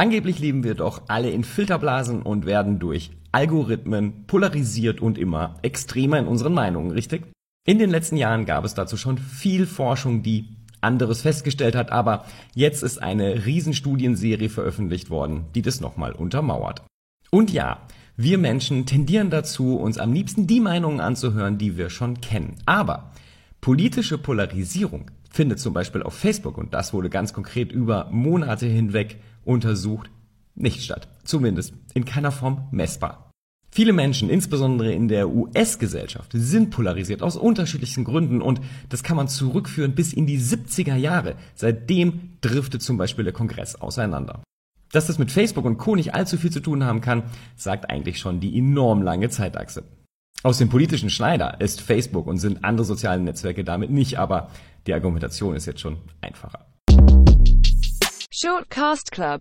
Angeblich leben wir doch alle in Filterblasen und werden durch Algorithmen polarisiert und immer extremer in unseren Meinungen, richtig? In den letzten Jahren gab es dazu schon viel Forschung, die anderes festgestellt hat, aber jetzt ist eine Riesenstudienserie veröffentlicht worden, die das nochmal untermauert. Und ja, wir Menschen tendieren dazu, uns am liebsten die Meinungen anzuhören, die wir schon kennen. Aber politische Polarisierung findet zum Beispiel auf Facebook, und das wurde ganz konkret über Monate hinweg untersucht, nicht statt. Zumindest in keiner Form messbar. Viele Menschen, insbesondere in der US-Gesellschaft, sind polarisiert aus unterschiedlichsten Gründen und das kann man zurückführen bis in die 70er Jahre. Seitdem driftet zum Beispiel der Kongress auseinander. Dass das mit Facebook und Co. nicht allzu viel zu tun haben kann, sagt eigentlich schon die enorm lange Zeitachse. Aus dem politischen Schneider ist Facebook und sind andere soziale Netzwerke damit nicht, aber die Argumentation ist jetzt schon einfacher. Short Cast Club.